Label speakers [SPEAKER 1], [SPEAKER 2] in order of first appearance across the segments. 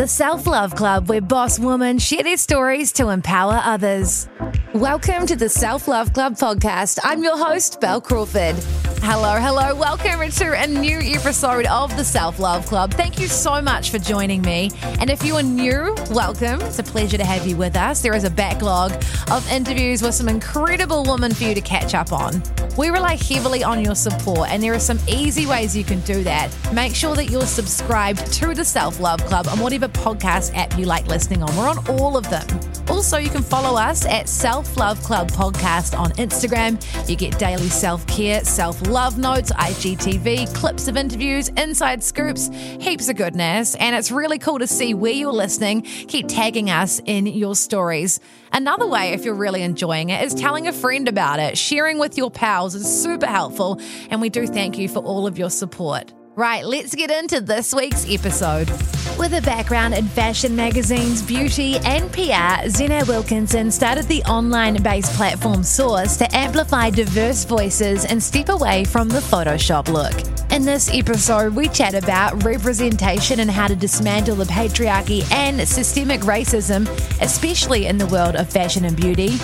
[SPEAKER 1] The Self Love Club, where boss women share their stories to empower others. Welcome to the Self Love Club podcast. I'm your host, Bel Crawford. Hello, hello. Welcome to a new episode of the Self Love Club. Thank you so much for joining me. And if you are new, welcome. It's a pleasure to have you with us. There is a backlog of interviews with some incredible women for you to catch up on. We rely heavily on your support, and there are some easy ways you can do that. Make sure that you're subscribed to the Self Love Club on whatever podcast app you like listening on. We're on all of them. Also, you can follow us at Self Love Club Podcast on Instagram. You get daily self care, self love notes, IGTV, clips of interviews, inside scoops, heaps of goodness. And it's really cool to see where you're listening. Keep tagging us in your stories. Another way, if you're really enjoying it, is telling a friend about it. Sharing with your pals is super helpful. And we do thank you for all of your support. Right, let's get into this week's episode. With a background in fashion magazines, beauty, and PR, Zeenat Wilkinson started the online based platform Sauce to amplify diverse voices and step away from the Photoshop look. In this episode, we chat about representation and how to dismantle the patriarchy and systemic racism, especially in the world of fashion and beauty.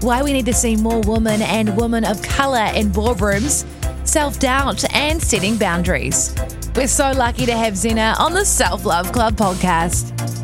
[SPEAKER 1] Why we need to see more women and women of colour in boardrooms self doubt, and setting boundaries. We're so lucky to have Zeenat on the Self Love Club podcast.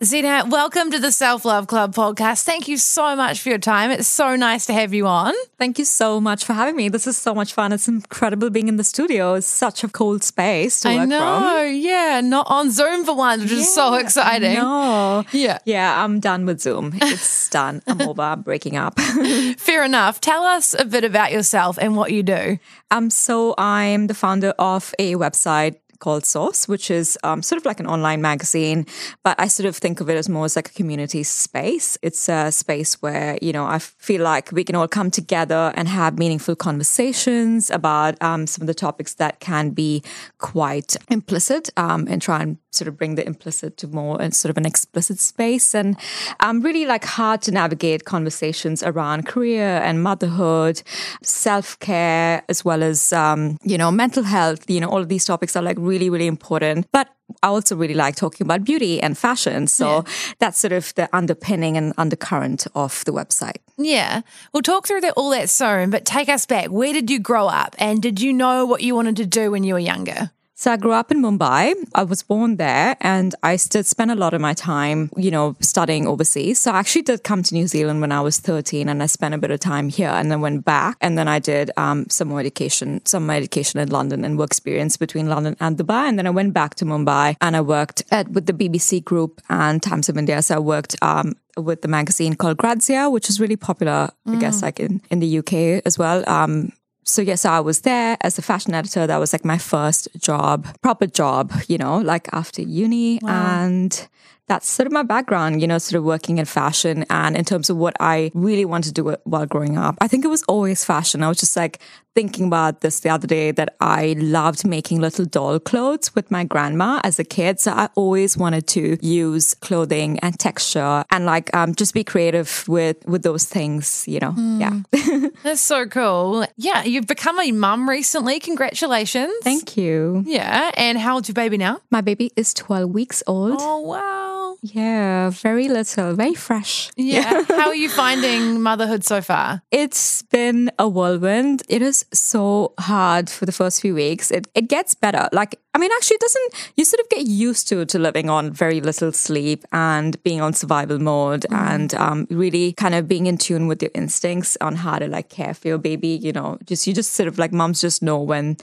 [SPEAKER 1] Zeenat, welcome to the Self Love Club podcast. Thank you so much for your time. It's so nice to have you on.
[SPEAKER 2] Thank you so much for having me. This is so much fun. It's incredible being in the studio. It's such a cool space to
[SPEAKER 1] I
[SPEAKER 2] work
[SPEAKER 1] know,
[SPEAKER 2] from.
[SPEAKER 1] yeah, not on Zoom for once, which is so exciting.
[SPEAKER 2] No.
[SPEAKER 1] Yeah.
[SPEAKER 2] Yeah, I'm done with Zoom. It's done. I'm over. I'm breaking up.
[SPEAKER 1] Fair enough. Tell us a bit about yourself and what you do.
[SPEAKER 2] um, so I'm the founder of a website called Sauce, which is um, sort of like an online magazine, but I sort of think of it as more as like a community space. It's a space where, you know, I feel like we can all come together and have meaningful conversations about um, some of the topics that can be quite implicit um, and try and sort of bring the implicit to more and sort of an explicit space and um, really like hard to navigate conversations around career and motherhood, self-care, as well as, um, you know, mental health, you know, all of these topics are like really, really important. But I also really like talking about beauty and fashion. So that's sort of the underpinning and undercurrent of the website.
[SPEAKER 1] Yeah. We'll talk through that, all that soon, but take us back. Where did you grow up? And did you know what you wanted to do when you were younger?
[SPEAKER 2] So I grew up in Mumbai. I was born there and I still spent a lot of my time, you know, studying overseas. So I actually did come to New Zealand when I was 13 and I spent a bit of time here and then went back. And then I did um, some more education, some more education in London and work experience between London and Dubai. And then I went back to Mumbai and I worked at, with the BBC Group and Times of India. So I worked um, with the magazine called Grazia, which is really popular, I guess, like in, in the UK as well. Um, so yes, I was there as a fashion editor. That was like my first job, proper job, you know, like after uni. And that's sort of my background, you know, sort of working in fashion. And in terms of what I really wanted to do while growing up, I think it was always fashion. I was just like thinking about this the other day that I loved making little doll clothes with my grandma as a kid. So I always wanted to use clothing and texture and like um, just be creative with with those things, you know. Yeah.
[SPEAKER 1] That's so cool. Yeah, you've become a mum recently. Congratulations.
[SPEAKER 2] Thank you.
[SPEAKER 1] Yeah. And how old's your baby now?
[SPEAKER 2] My baby is 12 weeks old.
[SPEAKER 1] Oh, wow.
[SPEAKER 2] Yeah, very little, very fresh.
[SPEAKER 1] Yeah. how are you finding motherhood so far?
[SPEAKER 2] It's been a whirlwind. It is so hard for the first few weeks. It it gets better. Like I mean, actually, it doesn't. You sort of get used to to living on very little sleep and being on survival mode, and um, really kind of being in tune with your instincts on how to like care for your baby. You know, just you just sort of like moms just know when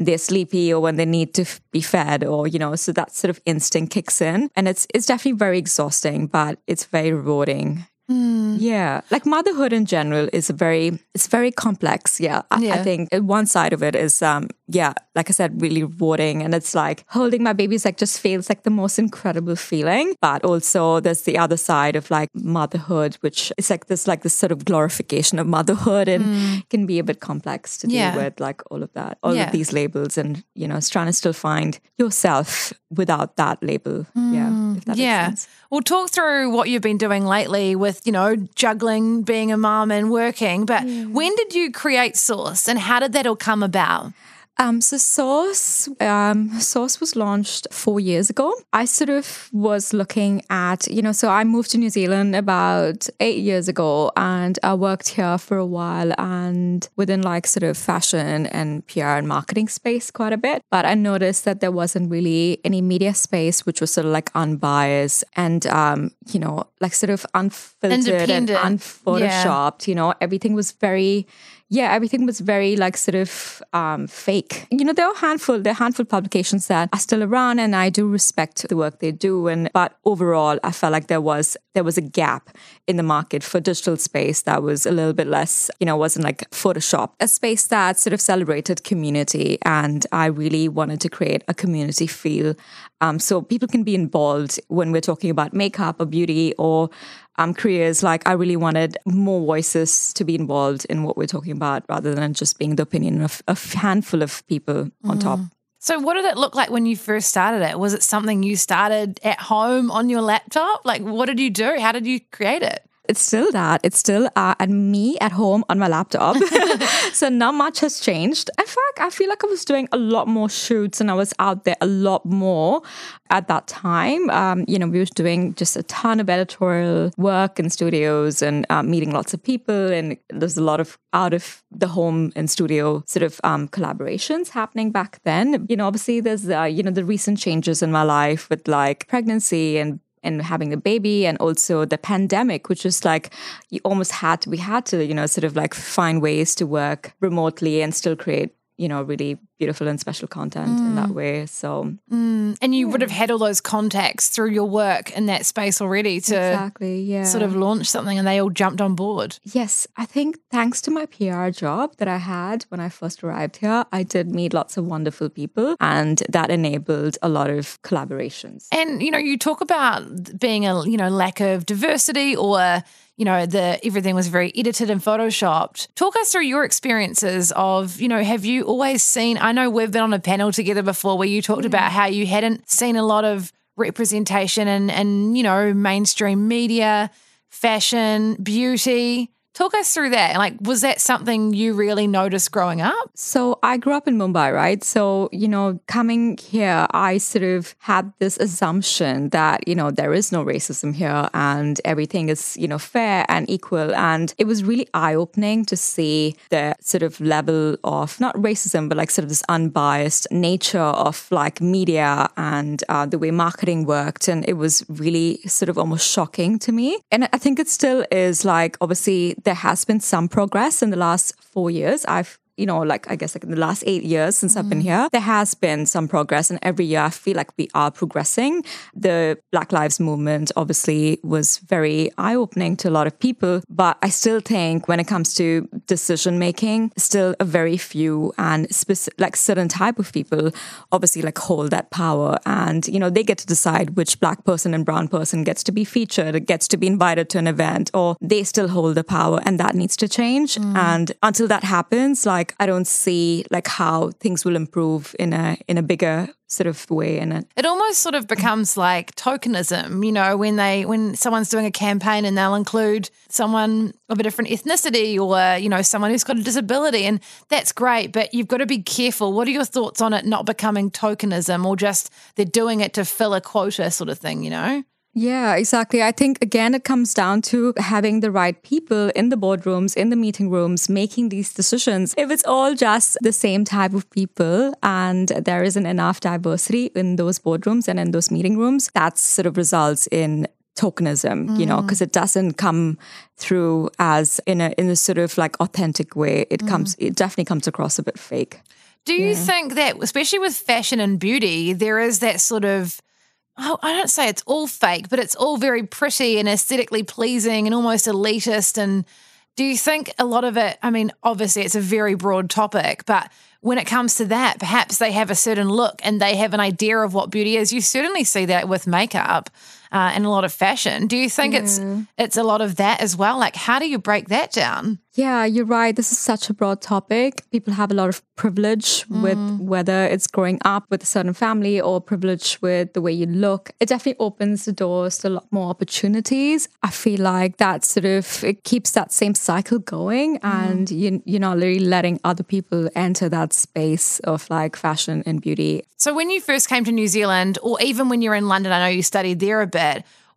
[SPEAKER 2] they're sleepy or when they need to f- be fed or you know so that sort of instinct kicks in. And it's it's definitely very exhausting but it's very rewarding. Yeah, like motherhood in general is a very it's very complex. Yeah, I,
[SPEAKER 1] Yeah.
[SPEAKER 2] I think one side of it is um yeah, like I said, really rewarding, and it's like holding my babies like just feels like the most incredible feeling. But also there's the other side of like motherhood, which is like this like this sort of glorification of motherhood, and can be a bit complex to
[SPEAKER 1] Mm. Yeah.
[SPEAKER 2] deal with, like all of that, all
[SPEAKER 1] Yeah.
[SPEAKER 2] of these labels, and you know, it's trying to still find yourself without that label. yeah, if that
[SPEAKER 1] Mm. yeah.
[SPEAKER 2] makes sense.
[SPEAKER 1] Well, talk through what you've been doing lately with, you know, juggling being a mom and working. But when did you create Sauce and how did that all come about?
[SPEAKER 2] Um, so Sauce, um, Sauce was launched four years ago. I sort of was looking at, you know, so I moved to New Zealand about eight years ago, and I worked here for a while, and within like sort of fashion and PR and marketing space quite a bit. But I noticed that there wasn't really any media space which was sort of like unbiased and, um, you know, like sort of unfiltered and unphotoshopped. You know, everything was very yeah, everything was very like sort of um, fake. You know, there are a handful, there are handful publications that are still around, and I do respect the work they do. And but overall, I felt like there was there was a gap in the market for digital space that was a little bit less, you know, wasn't like Photoshop, a space that sort of celebrated community, and I really wanted to create a community feel, um, so people can be involved when we're talking about makeup or beauty or um, careers, like I really wanted more voices to be involved in what we're talking about rather than just being the opinion of a handful of people on top.
[SPEAKER 1] So, what did it look like when you first started it? Was it something you started at home on your laptop? Like, what did you do? How did you create it?
[SPEAKER 2] It's still that. It's still uh, at me at home on my laptop. so not much has changed. In fact, I feel like I was doing a lot more shoots and I was out there a lot more at that time. Um, you know, we were doing just a ton of editorial work in studios and um, meeting lots of people. And there's a lot of out of the home and studio sort of um, collaborations happening back then. You know, obviously there's, uh, you know, the recent changes in my life with like pregnancy and and having a baby and also the pandemic which is like you almost had to we had to you know sort of like find ways to work remotely and still create you know really beautiful and special content in that mm. way. So mm.
[SPEAKER 1] And you would have had all those contacts through your work in that space already to
[SPEAKER 2] exactly yeah.
[SPEAKER 1] sort of launch something and they all jumped on board.
[SPEAKER 2] Yes, I think thanks to my PR job that I had when I first arrived here, I did meet lots of wonderful people and that enabled a lot of collaborations.
[SPEAKER 1] And you know, you talk about being a you know lack of diversity or you know the everything was very edited and photoshopped. Talk us through your experiences of you know have you always seen? I know we've been on a panel together before where you talked about mm. how you hadn't seen a lot of representation and and you know mainstream media, fashion, beauty. Talk us through that. Like, was that something you really noticed growing up?
[SPEAKER 2] So I grew up in Mumbai, right? So, you know, coming here, I sort of had this assumption that, you know, there is no racism here and everything is, you know, fair and equal. And it was really eye opening to see the sort of level of not racism, but like sort of this unbiased nature of like media and uh, the way marketing worked. And it was really sort of almost shocking to me. And I think it still is like, obviously, there has been some progress in the last four years. I've you know, like I guess like in the last eight years since I've been mm. here, there has been some progress. And every year I feel like we are progressing. The Black Lives Movement obviously was very eye opening to a lot of people. But I still think when it comes to decision making, still a very few and specific, like certain type of people obviously like hold that power. And, you know, they get to decide which black person and brown person gets to be featured, gets to be invited to an event, or they still hold the power. And that needs to change. Mm. And until that happens, like, I don't see like how things will improve in a in a bigger sort of way in it.
[SPEAKER 1] It almost sort of becomes like tokenism, you know, when they when someone's doing a campaign and they'll include someone of a different ethnicity or, you know, someone who's got a disability and that's great, but you've got to be careful. What are your thoughts on it not becoming tokenism or just they're doing it to fill a quota sort of thing, you know?
[SPEAKER 2] Yeah, exactly. I think again, it comes down to having the right people in the boardrooms, in the meeting rooms, making these decisions. If it's all just the same type of people and there isn't enough diversity in those boardrooms and in those meeting rooms, that sort of results in tokenism you know mm. because it doesn't come through as in a in a sort of like authentic way. It mm. comes it definitely comes across a bit fake.
[SPEAKER 1] Do you think that, especially with fashion and beauty, there is that sort of, Oh, I don't say it's all fake, but it's all very pretty and aesthetically pleasing and almost elitist. And do you think a lot of it, I mean, obviously it's a very broad topic, but when it comes to that, perhaps they have a certain look and they have an idea of what beauty is. You certainly see that with makeup uh, and a lot of fashion. Do you think yeah. it's it's a lot of that as well? Like, how do you break that down?
[SPEAKER 2] Yeah, you're right. This is such a broad topic. People have a lot of privilege mm. with whether it's growing up with a certain family or privilege with the way you look. It definitely opens the doors to a lot more opportunities. I feel like that sort of it keeps that same cycle going, mm. and you, you're not really letting other people enter that space of like fashion and beauty.
[SPEAKER 1] So, when you first came to New Zealand, or even when you're in London, I know you studied there a bit.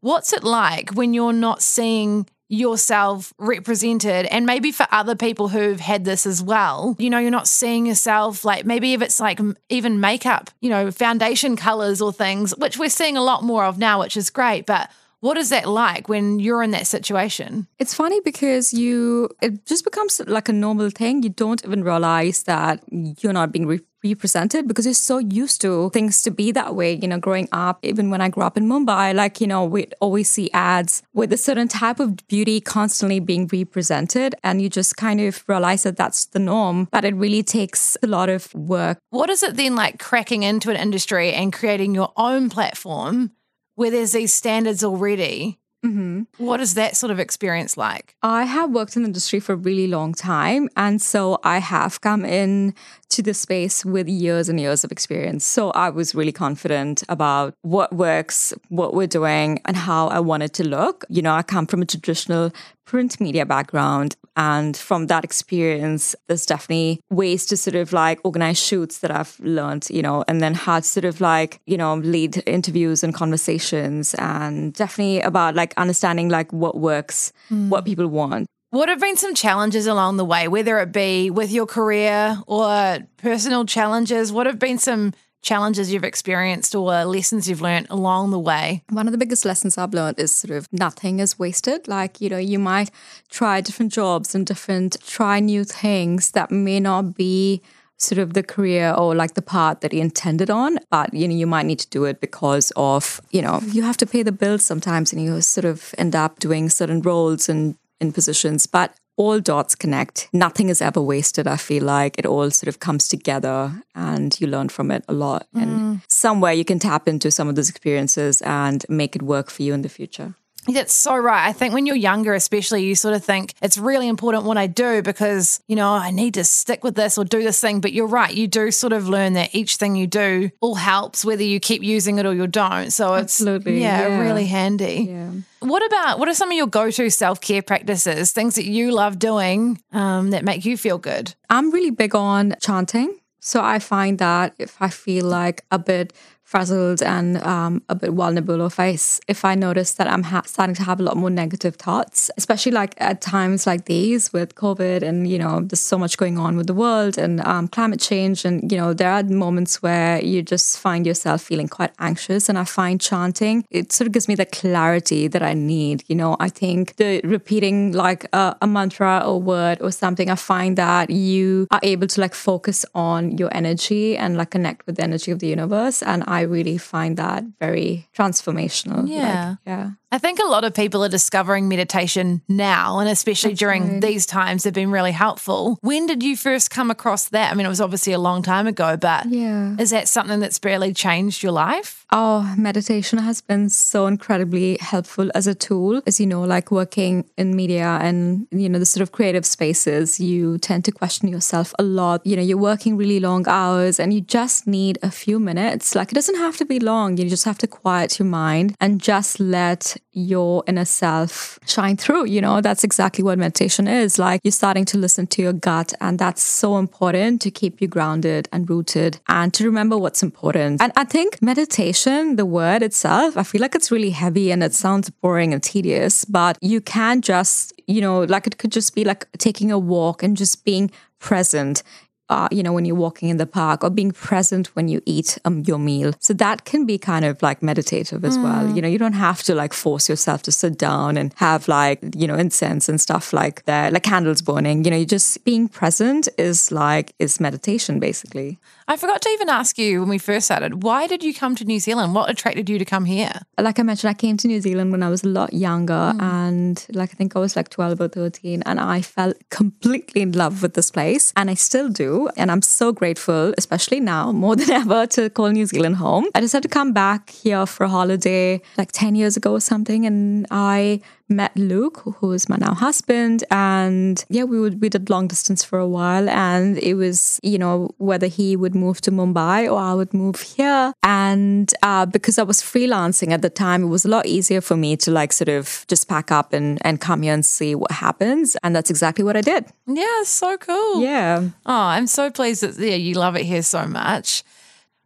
[SPEAKER 1] What's it like when you're not seeing yourself represented and maybe for other people who've had this as well you know you're not seeing yourself like maybe if it's like even makeup you know foundation colors or things which we're seeing a lot more of now which is great but what is that like when you're in that situation?
[SPEAKER 2] It's funny because you, it just becomes like a normal thing. You don't even realize that you're not being represented because you're so used to things to be that way. You know, growing up, even when I grew up in Mumbai, like, you know, we always see ads with a certain type of beauty constantly being represented. And you just kind of realize that that's the norm, but it really takes a lot of work.
[SPEAKER 1] What is it then like cracking into an industry and creating your own platform? where there's these standards already. Mm-hmm. What is that sort of experience like?
[SPEAKER 2] I have worked in the industry for a really long time. And so I have come in to the space with years and years of experience. So I was really confident about what works, what we're doing, and how I wanted to look. You know, I come from a traditional print media background. And from that experience, there's definitely ways to sort of like organize shoots that I've learned, you know, and then how to sort of like, you know, lead interviews and conversations and definitely about like understanding like what works, mm. what people want.
[SPEAKER 1] What have been some challenges along the way, whether it be with your career or personal challenges? What have been some challenges you've experienced or lessons you've learned along the way?
[SPEAKER 2] One of the biggest lessons I've learned is sort of nothing is wasted. Like, you know, you might try different jobs and different, try new things that may not be sort of the career or like the path that you intended on but you know you might need to do it because of you know you have to pay the bills sometimes and you sort of end up doing certain roles and in positions but all dots connect. Nothing is ever wasted, I feel like. It all sort of comes together and you learn from it a lot. Mm. And somewhere you can tap into some of those experiences and make it work for you in the future.
[SPEAKER 1] That's so right. I think when you're younger, especially, you sort of think it's really important what I do because, you know, I need to stick with this or do this thing. But you're right. You do sort of learn that each thing you do all helps, whether you keep using it or you don't. So it's
[SPEAKER 2] Absolutely.
[SPEAKER 1] Yeah, yeah. really handy. Yeah. What about what are some of your go-to self-care practices? Things that you love doing um, that make you feel good?
[SPEAKER 2] I'm really big on chanting. So I find that if I feel like a bit frazzled and um, a bit vulnerable or if I, if I notice that I'm ha- starting to have a lot more negative thoughts, especially like at times like these with COVID and, you know, there's so much going on with the world and um, climate change. And, you know, there are moments where you just find yourself feeling quite anxious. And I find chanting, it sort of gives me the clarity that I need. You know, I think the repeating like a, a mantra or word or something, I find that you are able to like focus on your energy and like connect with the energy of the universe. And I really find that very transformational.
[SPEAKER 1] Yeah.
[SPEAKER 2] Like, yeah.
[SPEAKER 1] I think a lot of people are discovering meditation now, and especially during these times, have been really helpful. When did you first come across that? I mean, it was obviously a long time ago, but yeah. is that something that's barely changed your life?
[SPEAKER 2] Oh, meditation has been so incredibly helpful as a tool. As you know, like working in media and, you know, the sort of creative spaces, you tend to question yourself a lot. You know, you're working really long hours and you just need a few minutes. Like, it doesn't have to be long. You just have to quiet your mind and just let your inner self shine through. You know, that's exactly what meditation is. Like you're starting to listen to your gut, and that's so important to keep you grounded and rooted and to remember what's important. And I think meditation, the word itself, I feel like it's really heavy and it sounds boring and tedious, but you can just, you know, like it could just be like taking a walk and just being present uh, you know, when you're walking in the park or being present when you eat um, your meal. So that can be kind of like meditative as mm. well. You know, you don't have to like force yourself to sit down and have like, you know, incense and stuff like that, like candles burning. You know, you just being present is like, is meditation basically.
[SPEAKER 1] I forgot to even ask you when we first started, why did you come to New Zealand? What attracted you to come here?
[SPEAKER 2] Like I mentioned, I came to New Zealand when I was a lot younger hmm. and like I think I was like 12 or 13 and I fell completely in love with this place and I still do. And I'm so grateful, especially now more than ever to call New Zealand home. I decided to come back here for a holiday like 10 years ago or something and I met Luke, who is my now husband, and yeah, we would we did long distance for a while, and it was you know whether he would move to Mumbai or I would move here, and uh, because I was freelancing at the time, it was a lot easier for me to like sort of just pack up and and come here and see what happens, and that's exactly what I did.
[SPEAKER 1] Yeah, so cool.
[SPEAKER 2] Yeah.
[SPEAKER 1] Oh, I'm so pleased that yeah, you love it here so much.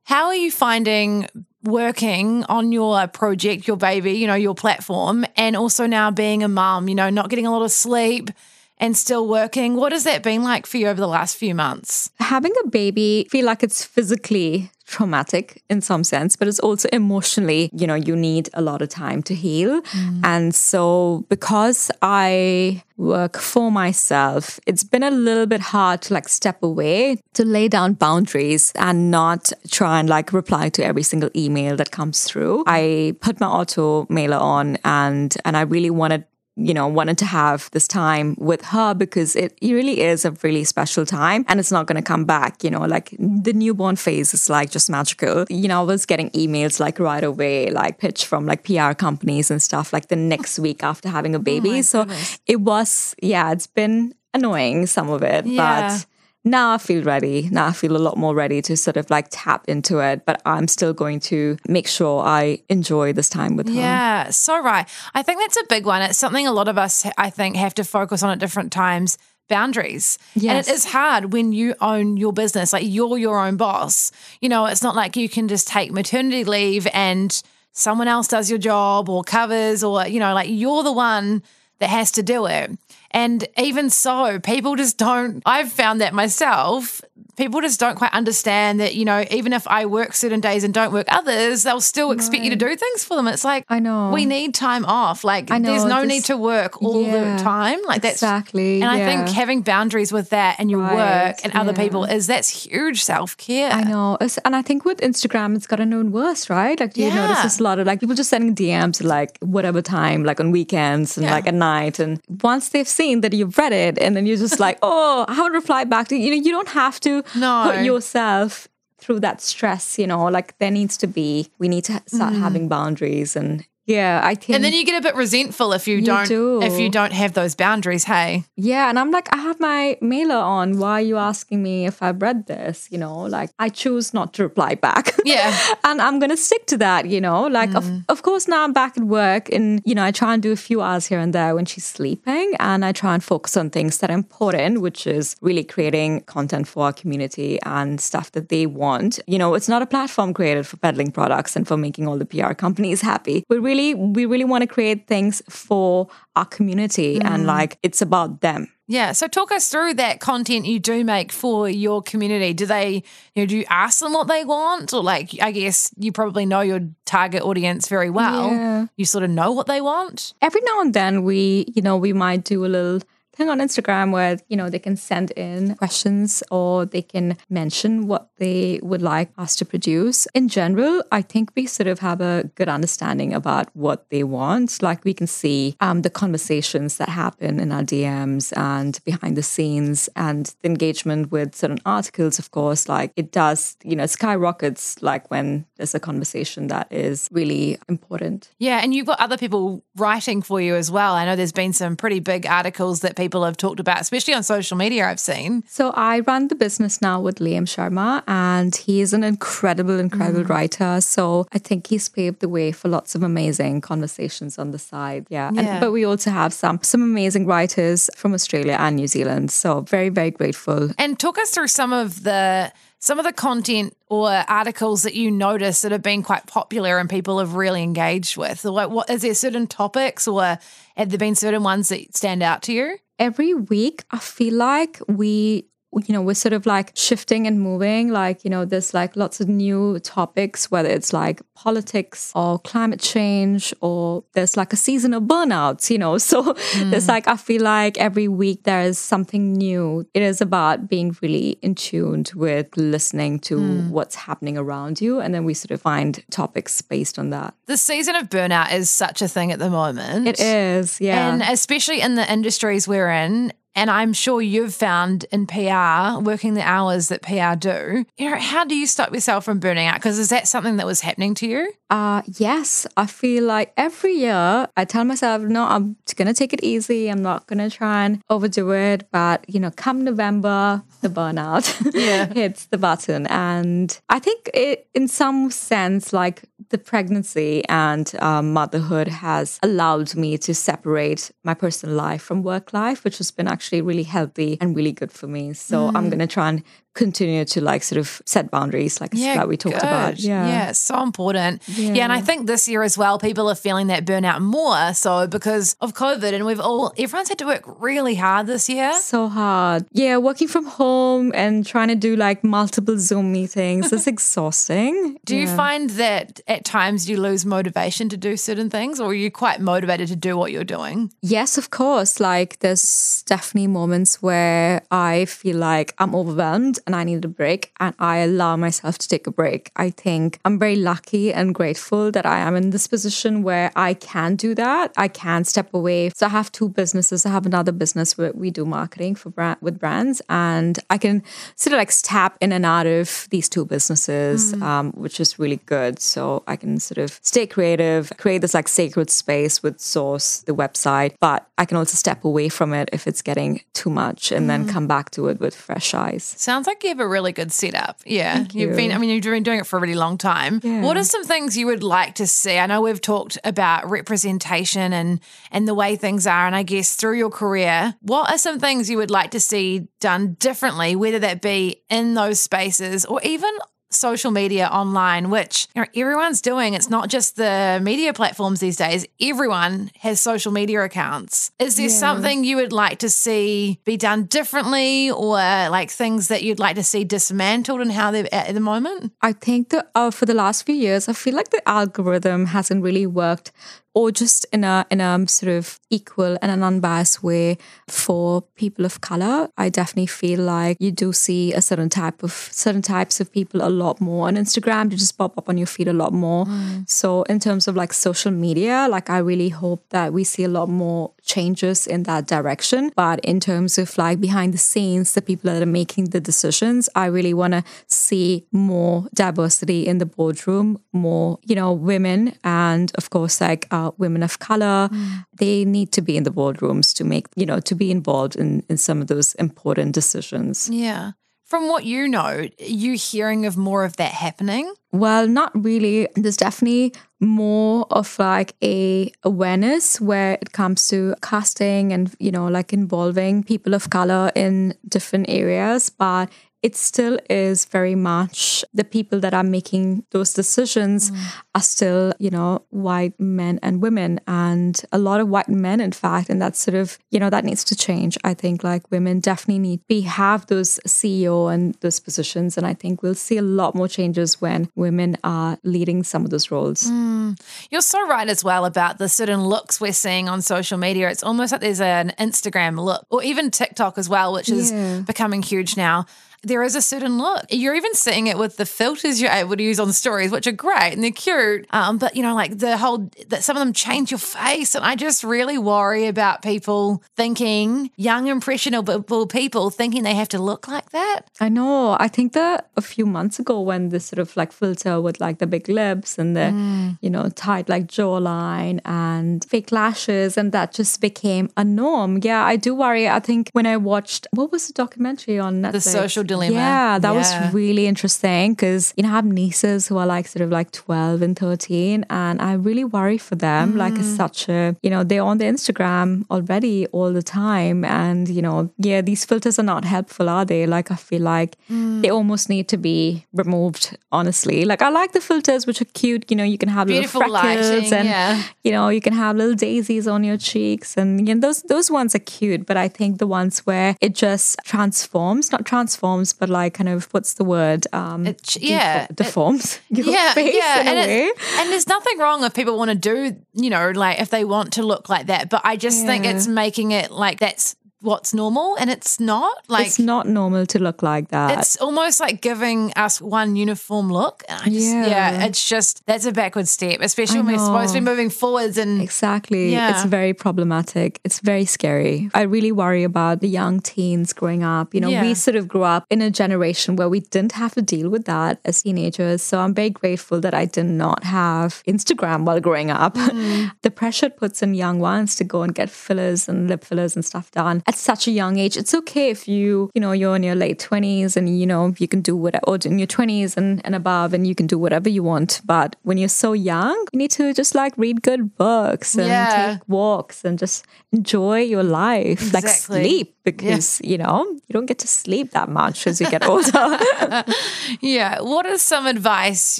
[SPEAKER 1] How are you finding working on your project, your baby, you know, your platform, and also now being a mum, you know, not getting a lot of sleep and still working? What has that been like for you over the last few months?
[SPEAKER 2] Having a baby, I feel like it's physically traumatic in some sense, but it's also emotionally, you know, you need a lot of time to heal. Mm. And so because I work for myself, it's been a little bit hard to like step away, to lay down boundaries and not try and like reply to every single email that comes through. I put my auto mailer on and and I really wanted you know, wanted to have this time with her because it really is a really special time and it's not going to come back. You know, like the newborn phase is like just magical. You know, I was getting emails like right away, like pitch from like PR companies and stuff like the next oh. week after having a baby. Oh so it was, yeah, it's been annoying some of it,
[SPEAKER 1] Yeah.
[SPEAKER 2] but now I feel ready. Now I feel a lot more ready to sort of like tap into it, but I'm still going to make sure I enjoy this time with her.
[SPEAKER 1] Yeah, so right. I think that's a big one. It's something a lot of us, I think, have to focus on at different times. Boundaries. And it is hard when you own your business, like you're your own boss. You know, it's not like you can just take maternity leave and someone else does your job or covers, or, you know, like you're the one that has to do it. And even so, people just don't, I've found that myself. People just don't quite understand that, you know, even if I work certain days and don't work others, they'll still expect you to do things for them. It's like,
[SPEAKER 2] I know.
[SPEAKER 1] we need time off. Like,
[SPEAKER 2] I know,
[SPEAKER 1] there's no need to work all
[SPEAKER 2] Yeah,
[SPEAKER 1] the time. Like, that's
[SPEAKER 2] exactly,
[SPEAKER 1] And I think having boundaries with that and your
[SPEAKER 2] Right,
[SPEAKER 1] work and other
[SPEAKER 2] yeah.
[SPEAKER 1] people is that's huge self care.
[SPEAKER 2] I know. It's- And I think with Instagram, it's gotten known worse, right? Like, do you notice
[SPEAKER 1] Yeah.
[SPEAKER 2] there's a lot of like people just sending DMs at like whatever time, like on weekends and
[SPEAKER 1] Yeah.
[SPEAKER 2] like at night. And once they've seen that you've read it, and then you're just like, oh, I haven't replied back to you. You know, you don't have to
[SPEAKER 1] No.
[SPEAKER 2] put yourself through that stress, you know, like there needs to be, we need to start mm-hmm. having boundaries. And yeah, I think.
[SPEAKER 1] Mm. And then you get a bit resentful if you, don't
[SPEAKER 2] do.
[SPEAKER 1] if you don't have those boundaries. Hey,
[SPEAKER 2] Yeah, and I'm like, I have my mailer on. Why are you asking me if I've read this? You know, like I choose not to reply back.
[SPEAKER 1] Yeah.
[SPEAKER 2] and I'm gonna stick to that, you know. Like of, of course now I'm back at work and you know, I try and do a few hours here and there when she's sleeping and I try and focus on things that are important, which is really creating content for our community and stuff that they want. You know, it's not a platform created for peddling products and for making all the PR companies happy. We really we really want to create things for our community and mm. like it's about them.
[SPEAKER 1] Yeah. So talk us through that content you do make for your community. Do they, you know, do you ask them what they want? Or like, I guess you probably know your target audience very well.
[SPEAKER 2] Yeah.
[SPEAKER 1] You sort of know what they want.
[SPEAKER 2] every now and then we you know we might do a little thing on instagram where you know they can send in questions or they can mention what they would like us to produce in general i think we sort of have a good understanding about what they want like we can see um, the conversations that happen in our dms and behind the scenes and the engagement with certain articles of course like it does you know skyrockets like when there's a conversation that is really important
[SPEAKER 1] Yeah. And you've got other people writing for you as well. I know there's been some pretty big articles that people have talked about, especially on social media, I've seen.
[SPEAKER 2] So I run the business now with Liam Sharma, and he is an incredible, incredible mm. writer. So I think he's paved the way for lots of amazing conversations on the side. Yeah.
[SPEAKER 1] Yeah.
[SPEAKER 2] And, but we also have some some amazing writers from Australia and New Zealand. So very, very grateful.
[SPEAKER 1] And talk us through some of the some of the content or articles that you notice that have been quite popular and people have really engaged with. Like, what is there certain topics or have there been certain ones that stand out to you?
[SPEAKER 2] Every week, I feel like we you know, we're sort of like shifting and moving. Like, you know, there's like lots of new topics, whether it's like politics or climate change, or there's like a season of burnouts, you know. So mm. there's like, I feel like every week there is something new. It is about being really in tune with listening to mm. what's happening around you. And then we sort of find topics based on that.
[SPEAKER 1] The season of burnout is such a thing at the moment.
[SPEAKER 2] It is, yeah.
[SPEAKER 1] And especially in the industries we're in, and I'm sure you've found in PR, working the hours that PR do, you know, how do you stop yourself from burning out? Because is that something that was happening to you?
[SPEAKER 2] Uh, yes. I feel like every year I tell myself, no, I'm going to take it easy. I'm not going to try and overdo it. But, you know, come November, the burnout yeah. hits the button. And I think it, in some sense, like the pregnancy and um, motherhood has allowed me to separate my personal life from work life, which has been actually really healthy and really good for me. So mm. I'm going to try and continue to like sort of set boundaries like, yeah, like we talked good. about.
[SPEAKER 1] Yeah. Yeah, so important. Yeah. yeah. And I think this year as well, people are feeling that burnout more so because of COVID and we've all everyone's had to work really hard this year.
[SPEAKER 2] So hard. Yeah, working from home and trying to do like multiple Zoom meetings is exhausting.
[SPEAKER 1] Do
[SPEAKER 2] yeah.
[SPEAKER 1] you find that at times you lose motivation to do certain things or are you quite motivated to do what you're doing?
[SPEAKER 2] Yes, of course. Like there's definitely moments where I feel like I'm overwhelmed and I needed a break and I allow myself to take a break. I think I'm very lucky and grateful that I am in this position where I can do that. I can step away. So I have two businesses. I have another business where we do marketing for brand with brands and I can sort of like tap in and out of these two businesses, mm. um, which is really good. So I can sort of stay creative, create this like sacred space with Sauce, the website, but I can also step away from it if it's getting too much and mm. then come back to it with fresh eyes.
[SPEAKER 1] Sounds like you have a really good setup. Yeah. Thank You've been, I mean, you've been doing it for a really long time. Yeah. What are some things you would like to see? I know we've talked about representation and, and the way things are. And I guess through your career, what are some things you would like to see done differently, whether that be in those spaces or even social media online, which you know, everyone's doing. It's not just the media platforms these days. Everyone has social media accounts. Is there yeah. something you would like to see be done differently or like things that you'd like to see dismantled and how they're at the moment?
[SPEAKER 2] I think that uh, for the last few years, I feel like the algorithm hasn't really worked or just in a in a sort of equal and an unbiased way for people of color. I definitely feel like you do see a certain type of certain types of people a lot more on Instagram. They just pop up on your feed a lot more. Mm. So in terms of like social media, like I really hope that we see a lot more changes in that direction. But in terms of like behind the scenes, the people that are making the decisions, I really want to see more diversity in the boardroom, more, you know, women and of course like uh, women of color. Mm. They need to be in the boardrooms to make, you know, to be involved in, in some of those important decisions.
[SPEAKER 1] Yeah. From what you know, are you hearing of more of that happening?
[SPEAKER 2] Well, not really. There's definitely more of like a awareness where it comes to casting and you know like involving people of color in different areas but it still is very much the people that are making those decisions mm. are still, you know, white men and women, and a lot of white men, in fact. And that's sort of, you know, that needs to change. I think like women definitely need we have those CEO and those positions, and I think we'll see a lot more changes when women are leading some of those roles.
[SPEAKER 1] Mm. You're so right as well about the certain looks we're seeing on social media. It's almost like there's an Instagram look, or even TikTok as well, which is yeah. becoming huge now there is a certain look. You're even seeing it with the filters you're able to use on stories, which are great and they're cute. Um, but you know, like the whole that some of them change your face, and I just really worry about people thinking young impressionable people thinking they have to look like that.
[SPEAKER 2] I know. I think that a few months ago when this sort of like filter with like the big lips and the mm. you know tight like jawline and fake lashes, and that just became a norm. Yeah, I do worry. I think when I watched what was the documentary on Netflix?
[SPEAKER 1] The social dilemma.
[SPEAKER 2] Yeah, that
[SPEAKER 1] Yeah.
[SPEAKER 2] was really interesting because, you know, I have nieces who are like sort of like 12 and 13, and I really worry for them. Like,
[SPEAKER 1] Mm.
[SPEAKER 2] it's such a, you know, they're on the Instagram already all the time. And, you know, yeah, these filters are not helpful, are they? Like, I feel like
[SPEAKER 1] Mm.
[SPEAKER 2] they almost need to be removed, honestly. Like, I like the filters, which are cute. You know, you can have
[SPEAKER 1] Beautiful
[SPEAKER 2] little freckles
[SPEAKER 1] lighting,
[SPEAKER 2] and,
[SPEAKER 1] yeah.
[SPEAKER 2] you know, you can have little daisies on your cheeks. And, you know, those, those ones are cute. But I think the ones where it just transforms, not transforms, but like kind of, what's the word? Um,
[SPEAKER 1] It yeah,
[SPEAKER 2] defo- deforms your
[SPEAKER 1] yeah,
[SPEAKER 2] face
[SPEAKER 1] yeah,
[SPEAKER 2] in a
[SPEAKER 1] and,
[SPEAKER 2] way.
[SPEAKER 1] and there's nothing wrong if people want to do, you know, like if they want to look like that. But I just think it's making it like that's what's normal, and it's not. Like
[SPEAKER 2] it's not normal to look like that.
[SPEAKER 1] It's almost like giving us one uniform look. And I just, yeah.
[SPEAKER 2] Yeah.
[SPEAKER 1] it's just that's a backward step, especially
[SPEAKER 2] I
[SPEAKER 1] when we're supposed to be moving forwards. And
[SPEAKER 2] Exactly.
[SPEAKER 1] Yeah.
[SPEAKER 2] It's very problematic. It's very scary. I really worry about the young teens growing up. You know,
[SPEAKER 1] Yeah.
[SPEAKER 2] we sort of grew up in a generation where we didn't have to deal with that as teenagers. So I'm very grateful that I did not have Instagram while growing up.
[SPEAKER 1] Mm-hmm.
[SPEAKER 2] the pressure it puts in young ones to go and get fillers and lip fillers and stuff done at such a young age. It's okay if you, you know, you're in your late 20s and, you know, you can do whatever, or in your 20s and, and above, and you can do whatever you want. But when you're so young, you need to just like read good books and
[SPEAKER 1] Yeah.
[SPEAKER 2] take walks and just enjoy your life, like sleep, because, you know, you don't get to sleep that much as you get older.
[SPEAKER 1] yeah, what is some advice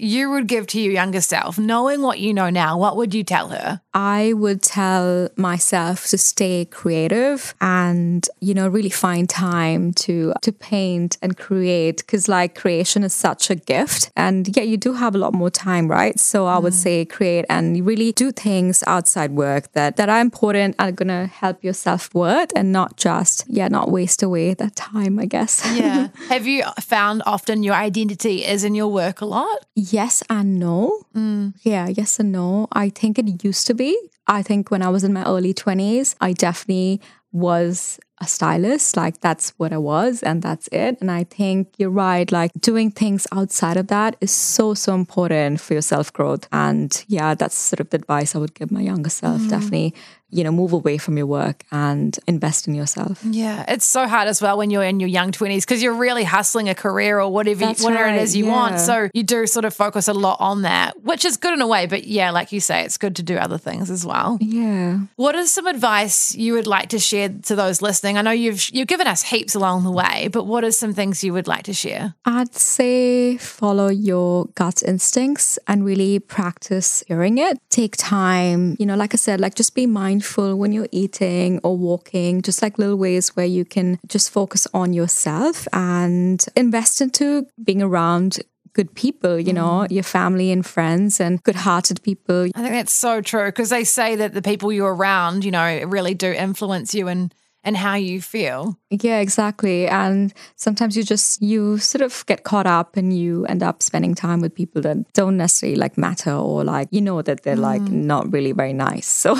[SPEAKER 1] you would give to your younger self, knowing what you know now? What would you tell her?
[SPEAKER 2] I would tell myself to stay creative and you know really find time to to paint and create because like creation is such a gift and yeah you do have a lot more time right so I would mm. say create and really do things outside work that that are important are gonna help your self-worth and not just yeah not waste away that time I guess
[SPEAKER 1] Yeah. Have you found often your identity is in your work a lot?
[SPEAKER 2] Yes and no. Mm. Yeah, yes and no. I think it used to be. I think when I was in my early 20s, I definitely was a stylist. Like that's what I was, and that's it. And I think you're right. Like doing things outside of that is so, so important for your self growth. And yeah, that's sort of the advice I would give my younger self. Mm. Definitely, you know, move away from your work and invest in yourself.
[SPEAKER 1] Yeah, it's so hard as well when you're in your young 20s because you're really hustling a career or whatever
[SPEAKER 2] That's
[SPEAKER 1] whatever
[SPEAKER 2] right,
[SPEAKER 1] is you want. So you do sort of focus a lot on that, which is good in a way, but yeah, like you say, it's good to do other things as well.
[SPEAKER 2] Yeah.
[SPEAKER 1] What is some advice you would like to share to those listening? I know you've you've given us heaps along the way, but what are some things you would like to share?
[SPEAKER 2] I'd say follow your gut instincts and really practice hearing it. Take time, you know, like I said, like just be mindful when you're eating or walking, just like little ways where you can just focus on yourself and invest into being around good people, you know, mm. your family and friends and good hearted people.
[SPEAKER 1] I think that's so true because they say that the people you're around, you know, really do influence you and and how you feel.
[SPEAKER 2] Yeah, exactly. And sometimes you just you sort of get caught up and you end up spending time with people that don't necessarily like matter or like you know that they're mm. like not really very nice. So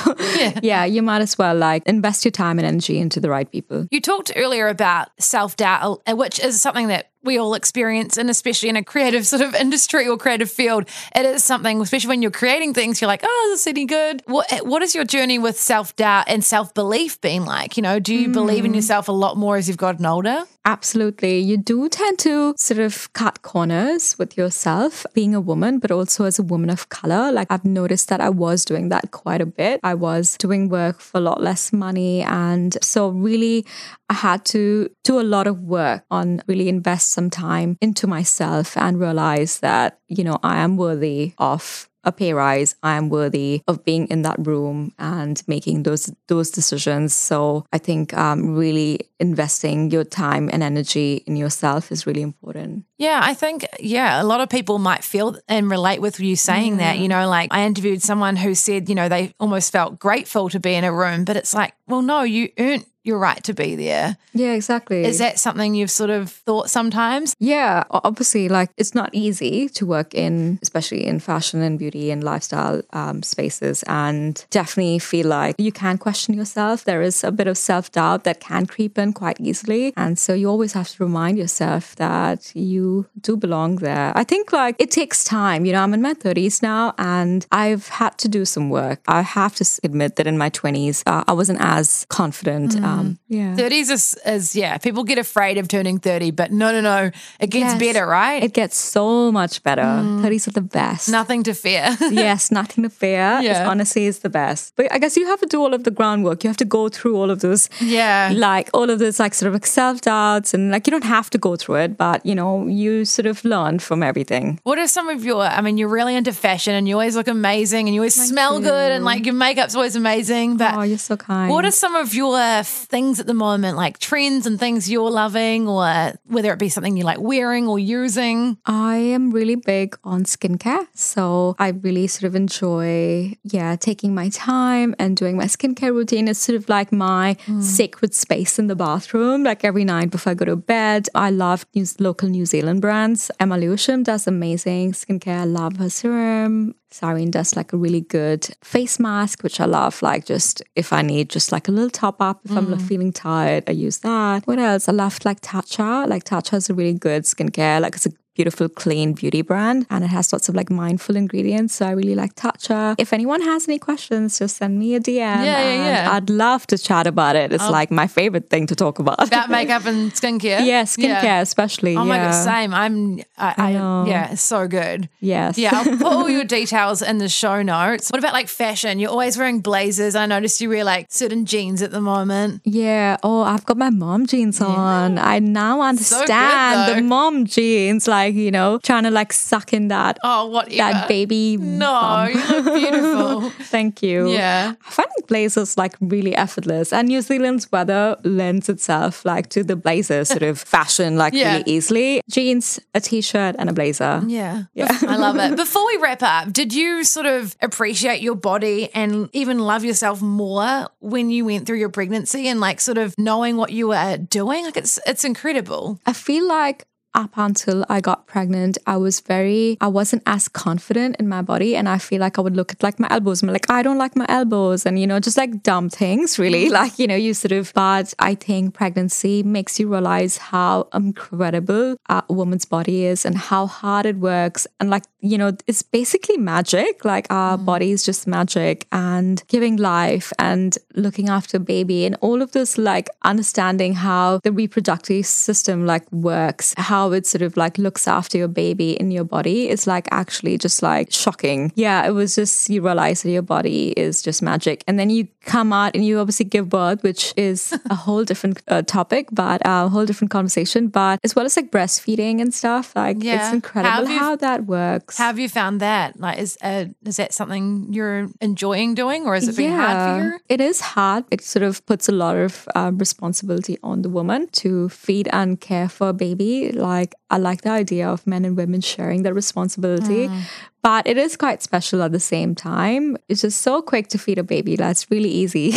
[SPEAKER 2] yeah. you might as well like invest your time and energy into the right people.
[SPEAKER 1] You talked earlier about self doubt, uh, which is something that we all experience, and especially in a creative sort of industry or creative field, it is something, especially when you're creating things, you're like, oh, is this any good? What What is your journey with self doubt and self belief been like? You know, do you believe in hmm. yourself a lot more as you've gotten older?
[SPEAKER 2] Absolutely. You do tend to sort of cut corners with yourself being a woman, but also as a woman of color. Like I've noticed that I was doing that quite a bit. I was doing work for a lot less money. And so really I had to do a lot of work on really invest some time into myself and realize that, you know, I am worthy of a pay rise. I am worthy of being in that room and making those those decisions. So I think um, really investing your time and energy in yourself is really important.
[SPEAKER 1] Yeah, I think, yeah, a lot of people might feel and relate with you saying that. You know, like I interviewed someone who said, you know, they almost felt grateful to be in a room, but it's like, well, no, you earned your right to be there.
[SPEAKER 2] Yeah, exactly.
[SPEAKER 1] Is that something you've sort of thought sometimes?
[SPEAKER 2] Yeah, obviously, like it's not easy to work in, especially in fashion and beauty and lifestyle um, spaces, and definitely feel like you can question yourself. There is a bit of self doubt that can creep in quite easily, and so you always have to remind yourself that you do belong there. I think like it takes time. You know, I'm in my 30s now, and I've had to do some work. I have to admit that in my 20s, uh, I wasn't as confident come. Yeah.
[SPEAKER 1] 30s is, is, yeah, people get afraid of turning 30, but no, no, no. It gets
[SPEAKER 2] Yes.
[SPEAKER 1] better, right?
[SPEAKER 2] It gets so much better. Mm. 30s are the best.
[SPEAKER 1] Nothing to fear.
[SPEAKER 2] yes, nothing to fear.
[SPEAKER 1] Yeah.
[SPEAKER 2] honestly is the best. But I guess you have to do all of the groundwork. You have to go through all of those
[SPEAKER 1] Yeah.
[SPEAKER 2] like all of those like sort of like self-doubts and like you don't have to go through it, but you know, you sort of learn from everything.
[SPEAKER 1] What are some of your? I mean, you're really into fashion, and you always look amazing, and you always smell good, and like your makeup's always amazing. But
[SPEAKER 2] Oh, you're so kind.
[SPEAKER 1] what are some of your things at the moment, like trends and things you're loving, or whether it be something you like wearing or using?
[SPEAKER 2] I am really big on skincare. So I really sort of enjoy, yeah, taking my time and doing my skincare routine. It's sort of like my hmm. sacred space in the bathroom. Like every night before I go to bed, I love new, local New Zealand brands. Emma Lewisham does amazing skincare. I love her serum. Cyrene does like a really good face mask, which I love. Like just if I need just like a little top up, if I'm like, mm. feeling tired, I use that. What else? I love like Tatcha. Like Tatcha is a really good skincare. Like it's a beautiful, clean beauty brand and it has lots of like mindful ingredients. So I really like Tatcha. If anyone has any questions, just send me a DM.
[SPEAKER 1] Yeah, yeah,
[SPEAKER 2] and
[SPEAKER 1] yeah. Oh.
[SPEAKER 2] I'd love to chat about it. It's like my favorite thing to talk about.
[SPEAKER 1] About makeup and skincare.
[SPEAKER 2] yeah, skincare especially.
[SPEAKER 1] Oh my god, same. I'm. I, I,
[SPEAKER 2] know.
[SPEAKER 1] yeah, so good.
[SPEAKER 2] Yes.
[SPEAKER 1] Yeah, I'll put all your details in the show notes. What about like fashion? You're always wearing blazers. I noticed you wear like certain jeans at the moment.
[SPEAKER 2] Yeah. Oh, I've got my mom jeans on. I now understand
[SPEAKER 1] though.
[SPEAKER 2] the mom jeans, like, you know, trying to like suck in that
[SPEAKER 1] Oh, what
[SPEAKER 2] that baby.
[SPEAKER 1] No,
[SPEAKER 2] bum.
[SPEAKER 1] you look beautiful.
[SPEAKER 2] Thank you.
[SPEAKER 1] Yeah.
[SPEAKER 2] I find blazers like really effortless. And New Zealand's weather lends itself like to the blazer sort of fashion like
[SPEAKER 1] Yeah.
[SPEAKER 2] really easily. Jeans, a t-shirt, and a blazer.
[SPEAKER 1] Yeah. Yeah. I love it. Before we wrap up, did you sort of appreciate your body and even love yourself more when you went through your pregnancy and like sort of knowing what you were doing? Like it's it's incredible.
[SPEAKER 2] I feel like up until I got pregnant, I was very, I wasn't as confident in my body. And I feel like I would look at like my elbows and be like, I don't like my elbows. And, you know, just like dumb things, really. Mm-hmm. Like, you know, you sort of, but I think pregnancy makes you realize how incredible a woman's body is and how hard it works. And like, you know, it's basically magic. Like our mm-hmm. body is just magic and giving life and looking after a baby and all of this, like understanding how the reproductive system like works, how it sort of like looks after your baby in your body is like actually just like shocking. Yeah, it was just you realize that your body is just magic. And then you come out and you obviously give birth, which is a whole different uh, topic, but a whole different conversation. But as well as like breastfeeding and stuff, like
[SPEAKER 1] Yeah.
[SPEAKER 2] it's incredible
[SPEAKER 1] Have you-
[SPEAKER 2] how that works.
[SPEAKER 1] How have you found that? Like is uh, is that something you're enjoying doing or is it been hard for you?
[SPEAKER 2] It is hard. It sort of puts a lot of um, responsibility on the woman to feed and care for a baby. Like, I like the idea of men and women sharing that responsibility.
[SPEAKER 1] Mm.
[SPEAKER 2] But it is quite special at the same time. It's just so quick to feed a baby. That's really easy.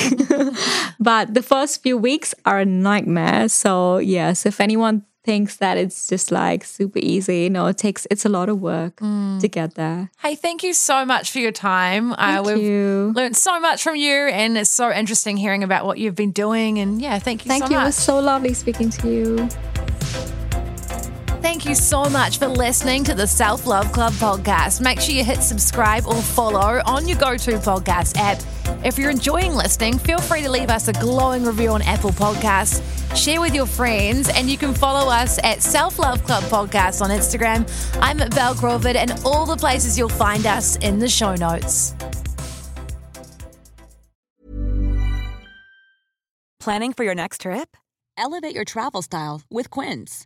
[SPEAKER 2] but the first few weeks are a nightmare. So, yes, if anyone thinks that it's just like super easy, no, it takes, it's a lot of work
[SPEAKER 1] Mm.
[SPEAKER 2] to get there.
[SPEAKER 1] Hey, thank you so much for your time.
[SPEAKER 2] Thank
[SPEAKER 1] we've
[SPEAKER 2] you.
[SPEAKER 1] learned so much from you and it's so interesting hearing about what you've been doing. And yeah, thank you
[SPEAKER 2] Thank
[SPEAKER 1] so
[SPEAKER 2] you. It was so lovely speaking to you.
[SPEAKER 1] Thank you so much for listening to the Self Love Club podcast. Make sure you hit subscribe or follow on your go to podcast app. If you're enjoying listening, feel free to leave us a glowing review on Apple Podcasts. Share with your friends, and you can follow us at Self Love Club Podcast on Instagram. I'm at Bel Crawford, and all the places you'll find us in the show notes.
[SPEAKER 3] Planning for your next trip? Elevate your travel style with Quince.